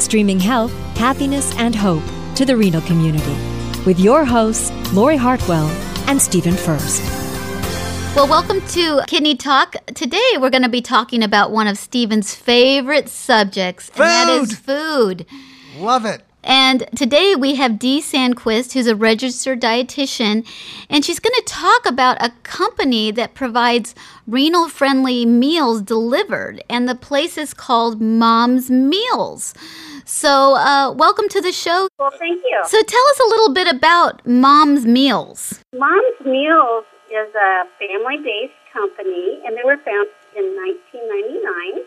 streaming health, happiness, and hope to the renal community with your hosts, Lori Hartwell and Stephen Furst. Well, welcome to Kidney Talk. Today we're going to be talking about one of Stephen's favorite subjects, food. and that is food. Love it. And today we have Dee Sandquist, who's a registered dietitian, and she's going to talk about a company that provides renal friendly meals delivered, and the place is called Mom's Meals. So, uh, welcome to the show. Well, thank you. So, tell us a little bit about Mom's Meals. Mom's Meals is a family based company, and they were founded in 1999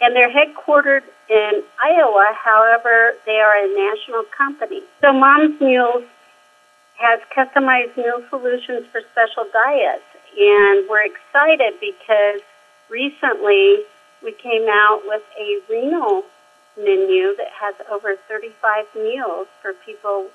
and they're headquartered in Iowa. However, they are a national company. So Mom's Meals has customized meal solutions for special diets, and we're excited because recently we came out with a renal menu that has over 35 meals for people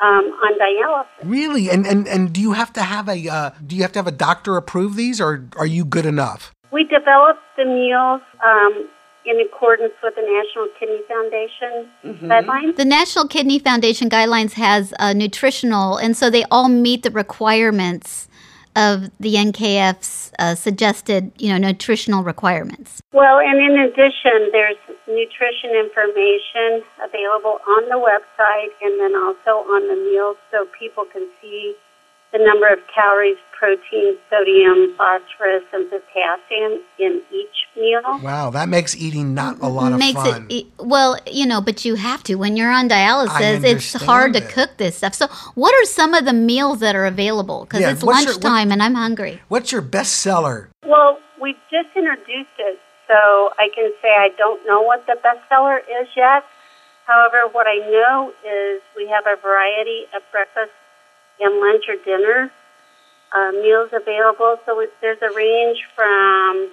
um, on dialysis. Really? And, and and do you have to have a uh, do you have to have a doctor approve these, or are you good enough? We developed the meals um, in accordance with the National Kidney Foundation mm-hmm. guidelines. The National Kidney Foundation guidelines has a nutritional, and so they all meet the requirements of the NKF's uh, suggested, you know, nutritional requirements. Well, and in addition, there's nutrition information available on the website and then also on the meals so people can see the number of calories, protein, sodium, phosphorus, and potassium in each meal. Wow, that makes eating not a lot of makes fun. It, well, you know, but you have to. When you're on dialysis, it's hard it. to cook this stuff. So, what are some of the meals that are available? Because Yeah, it's what's your- lunchtime and I'm hungry. What's your best seller? Well, we just introduced it, so I can say I don't know what the bestseller is yet. However, what I know is we have a variety of breakfast and lunch or dinner uh, meals available. So it, there's a range from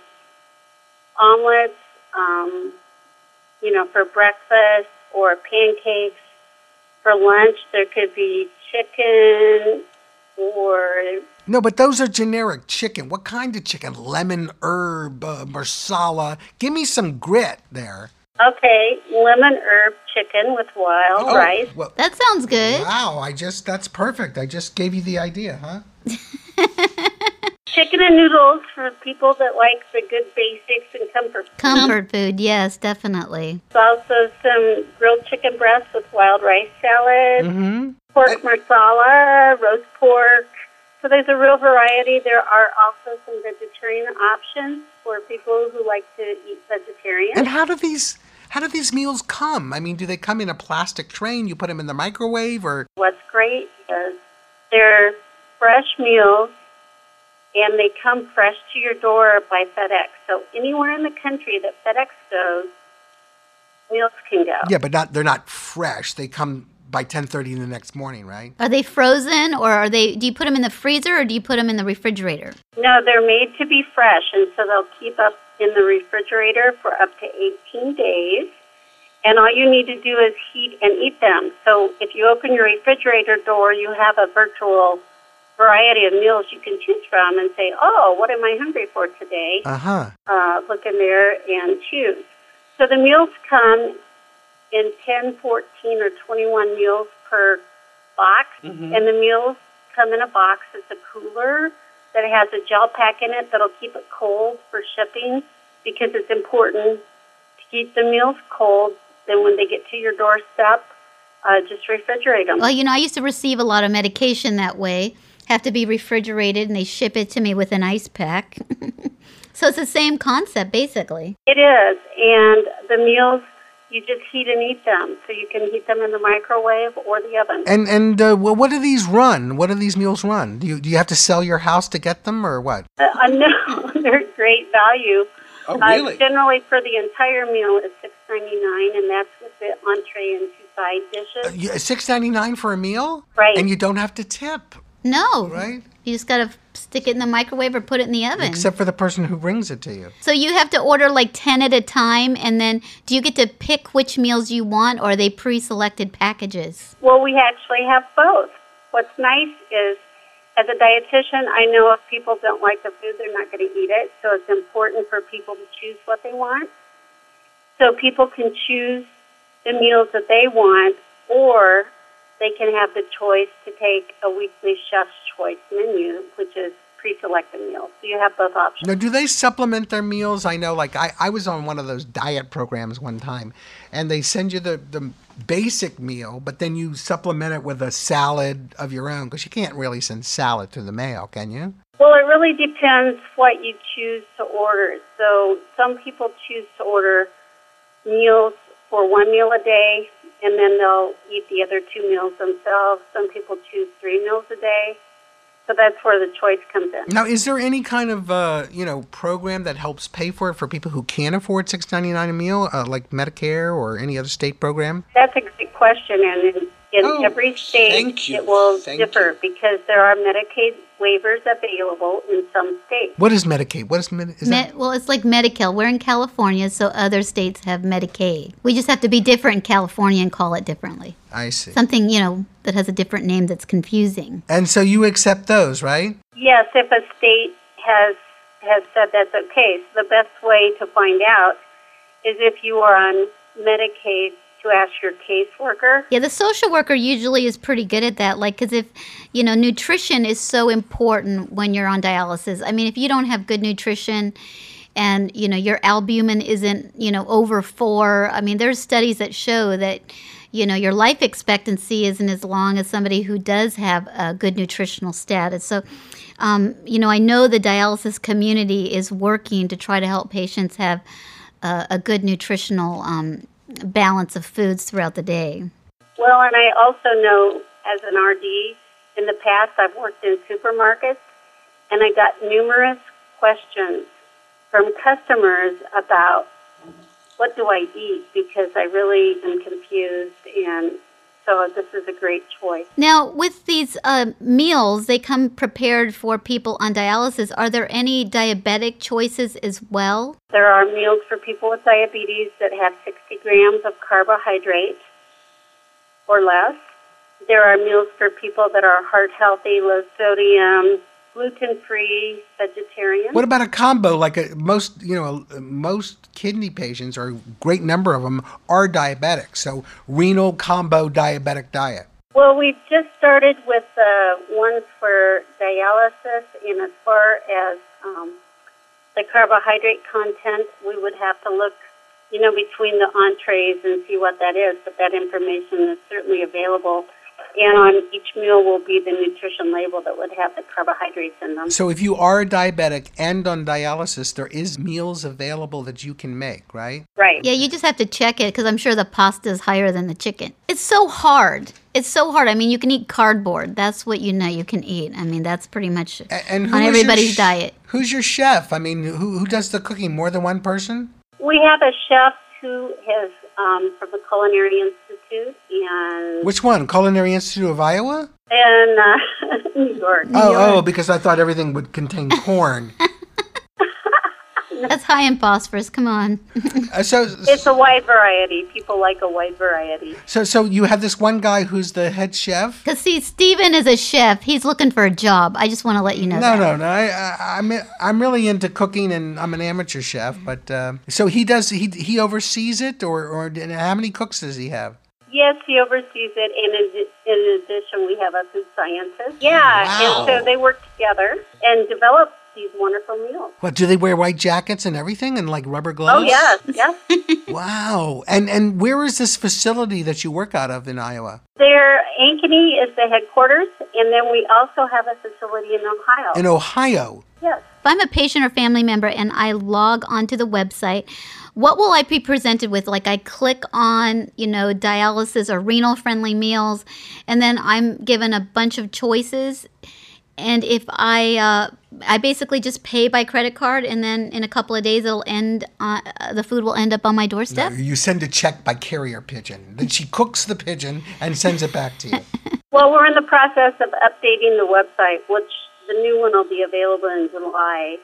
omelets, um, you know, for breakfast or pancakes. For lunch, there could be chicken or No, but those are generic chicken. What kind of chicken? Lemon, herb, uh, marsala. Give me some grit there. Okay, lemon herb chicken with wild Oh, rice. well- That sounds good. Wow, I just that's perfect. I just gave you the idea, huh? Chicken and noodles for people that like the good basics and comfort. food. Comfort food, yes, definitely. Also, some grilled chicken breast with wild rice salad, Mm-hmm. pork marsala, roast pork. So there's a real variety. There are also some vegetarian options for people who like to eat vegetarian. And how do these how do these meals come? I mean, do they come in a plastic tray and you put them in the microwave or What's great is they're fresh meals and they come fresh to your door by FedEx. So anywhere in the country that FedEx goes, meals can go. Yeah, but not they're not fresh. They come by 10:30 in the next morning, right? Are they frozen or are they do you put them in the freezer or do you put them in the refrigerator? No, they're made to be fresh, and so they'll keep up in the refrigerator for up to 18 days. And all you need to do is heat and eat them. So if you open your refrigerator door, you have a virtual variety of meals you can choose from and say, oh, what am I hungry for today? Uh-huh. Uh, look in there and choose. So the meals come in 10, 14, or 21 meals per box, Mhm. and the meals come in a box. It's a cooler that has a gel pack in it that'll keep it cold for shipping because it's important to keep the meals cold. Then when they get to your doorstep, uh, just refrigerate them. Well, you know, I used to receive a lot of medication that way. Have to be refrigerated and they ship it to me with an ice pack. so it's the same concept basically. It is, and the meals you just heat and eat them. So you can heat them in the microwave or the oven. And and uh, well, what do these run? What do these meals run? Do you do you have to sell your house to get them or what? Uh, uh, no, they're great value. Oh, Uh, really? generally, for the entire meal, it's six ninety nine, and that's with the entree and two side dishes. Uh, Six ninety nine for a meal, Right. And you don't have to tip, No. right? You just got to stick it in the microwave or put it in the oven. Except for the person who brings it to you. so you have to order like 10 at a time, and then do you get to pick which meals you want, or are they pre selected packages? Well, we actually have both. What's nice is, as a dietitian, I know if people don't like the food, they're not going to eat it. So it's important for people to choose what they want. So people can choose the meals that they want, or they can have the choice to take a weekly chef's choice menu, which is pre-selected meals. So you have both options. Now, do they supplement their meals? I know, like, I, I was on one of those diet programs one time, and they send you the, the basic meal, but then you supplement it with a salad of your own, because you can't really send salad to the mail, can you? Well, it really depends what you choose to order. So some people choose to order meals for one meal a day, and then they'll eat the other two meals themselves. Some people choose three meals a day. So that's where the choice comes in. Now, is there any kind of, uh, you know, program that helps pay for it for people who can't afford six ninety nine a meal, uh, like Medicare or any other state program? That's a great question, and in, in Oh, every state thank you. it will Thank differ because there are Medicaid waivers available in some states. What is Medicaid? What is, Med- is that? Well, it's like Medi-Cal. We're in California, so other states have Medicaid. We just have to be different in California and call it differently. I see. Something, you know, that has a different name that's confusing. And so you accept those, right? Yes, if a state has has said that's okay. So the best way to find out is if you are on Medicaid to ask your caseworker. Yeah, the social worker usually is pretty good at that. Like, because if, you know, nutrition is so important when you're on dialysis. I mean, if you don't have good nutrition and, you know, your albumin isn't, you know, over four, I mean, there's studies that show that, you know, your life expectancy isn't as long as somebody who does have a good nutritional status. So, um, you know, I know the dialysis community is working to try to help patients have a good nutritional um, balance of foods throughout the day. Well, and I also know as an RD in the past, I've worked in supermarkets and I got numerous questions from customers about what do I eat because I really am confused and so this is a great choice. Now, with these uh, meals, they come prepared for people on dialysis. Are there any diabetic choices as well? There are meals for people with diabetes that have 60 grams of carbohydrate or less. There are meals for people that are heart healthy, low sodium, gluten free, vegetarian. What about a combo? Like a, most, you know, most kidney patients, or a great number of them, are diabetic. So renal combo diabetic diet. Well, we've just started with uh, ones for dialysis, and as far as um, the carbohydrate content, we would have to look, you know, between the entrees and see what that is. But that information is certainly available. And on each meal will be the nutrition label that would have the carbohydrates in them. So if you are a diabetic and on dialysis, there is meals available that you can make, right? Right. Yeah, you just have to check it because I'm sure the pasta is higher than the chicken. It's so hard. It's so hard. I mean, you can eat cardboard. That's what you know you can eat. I mean, that's pretty much And on everybody's sh- diet. Who's your chef? I mean, who who does the cooking? More than one person? We have a chef who has um, from the Culinary Institute and Which one? Culinary Institute of Iowa? in uh, New York. Oh, oh, because I thought everything would contain corn. That's high in phosphorus. Come on. Uh, so, It's a wide variety. People like a wide variety. so, so you have this one guy who's the head chef. Because see, Stephen is a chef. He's looking for a job. I just want to let you know No, that. no, no. I, I, I'm I'm really into cooking, and I'm an amateur chef. But uh, so he does. He he oversees it, or or and how many cooks does he have? Yes, he oversees it, and in, in addition, we have a food scientist. Yeah, Wow. and so they work together and develop these wonderful meals. What do they wear white jackets and everything, and like rubber gloves? Oh yes, yes. Wow. And and where is this facility that you work out of in Iowa? There, Ankeny is the headquarters, and then we also have a facility in Ohio. In Ohio. yes. If I'm a patient or family member and I log onto the website, what will I be presented with? Like I click on, you know, dialysis or renal friendly meals, and then I'm given a bunch of choices. and if I uh, I basically just pay by credit card, and then in a couple of days it'll end. Uh, the food will end up on my doorstep. No, you send a check by carrier pigeon. Then she cooks the pigeon and sends it back to you. Well, we're in the process of updating the website, which the new one will be available in July.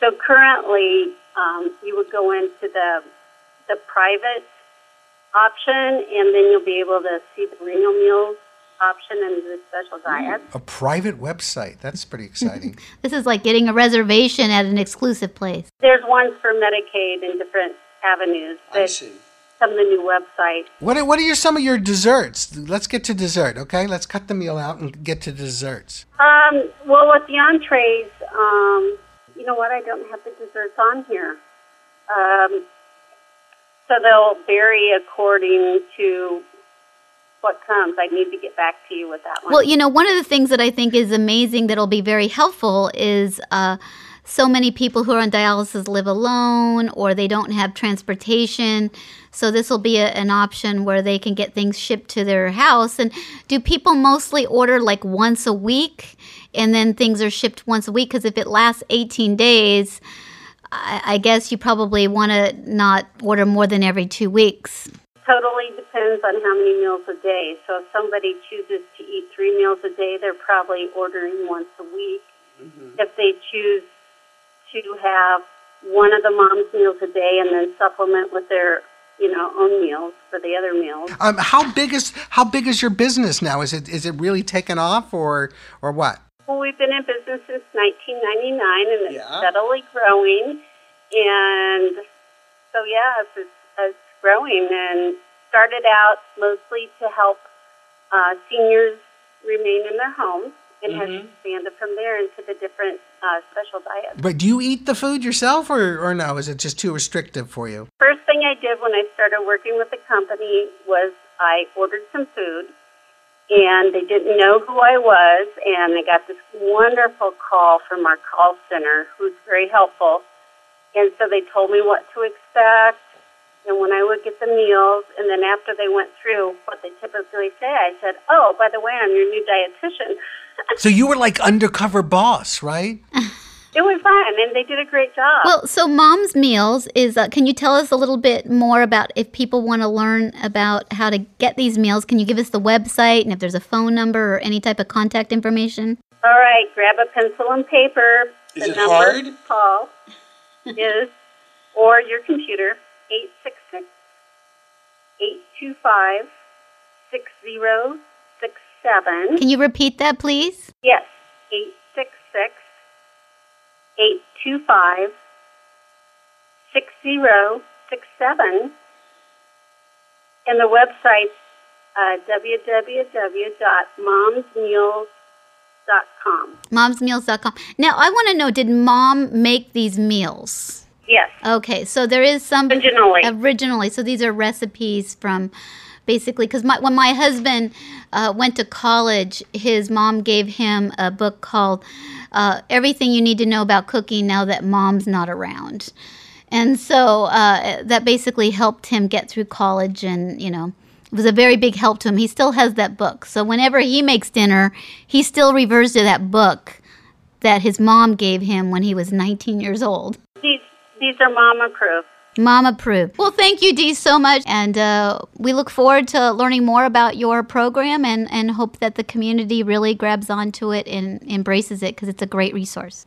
So currently, um, you would go into the the private option, and then you'll be able to see the renal meals option and the special diet. A private website. That's pretty exciting. this is like getting a reservation at an exclusive place. There's ones for Medicaid and different avenues. I see. Some of the new website. What are, what are your, some of your desserts? Let's get to dessert, okay? Let's cut the meal out and get to desserts. Um, well, with the entrees, um, you know what? I don't have the desserts on here. Um, so they'll vary according to what comes. I need to get back to you with that one. Well, you know, one of the things that I think is amazing that'll be very helpful is uh, so many people who are on dialysis live alone or they don't have transportation. So this will be a, an option where they can get things shipped to their house. And do people mostly order like once a week and then things are shipped once a week? Because if it lasts 18 days, I, I guess you probably want to not order more than every two weeks totally depends on how many meals a day. So if somebody chooses to eat three meals a day, they're probably ordering once a week. Mm-hmm. If they choose to have one of the mom's meals a day and then supplement with their you know own meals for the other meals. Um, how big is how big is your business now? Is it is it really taken off or or what? Well, we've been in business since 1999 and it's yeah. steadily growing. And so yeah, it's, it's growing and started out mostly to help uh, seniors remain in their homes and mm-hmm. has expanded from there into the different uh, special diets. But do you eat the food yourself or, or no? Is it just too restrictive for you? First thing I did when I started working with the company was I ordered some food and they didn't know who I was and I got this wonderful call from our call center who's very helpful. And so they told me what to expect and when I would get the meals, and then after they went through what they typically say, I said, "Oh, by the way, I'm your new dietitian." so you were like undercover boss, right? It was fun, and they did a great job. Well, so Mom's Meals is. Uh, can you tell us a little bit more about if people want to learn about how to get these meals? Can you give us the website and if there's a phone number or any type of contact information? All right, grab a pencil and paper. Is the it number hard? call is, or your computer, 866 825 6067. Can you repeat that, please? Yes, 866 825 6067. And the website uh, www.momsmeals.com. Momsmeals.com. Now, I want to know did mom make these meals? Yes. Okay, so there is some originally. Originally, so these are recipes from basically because when my husband uh, went to college, his mom gave him a book called uh, "Everything You Need to Know About Cooking Now That Mom's Not Around," and so uh, that basically helped him get through college, and you know. It was a very big help to him. He still has that book. So whenever he makes dinner, he still refers to that book that his mom gave him when he was 19 years old. These are mom approved. Mom approved. Well, thank you, Dee, so much. And uh, we look forward to learning more about your program and, and hope that the community really grabs onto it and embraces it because it's a great resource.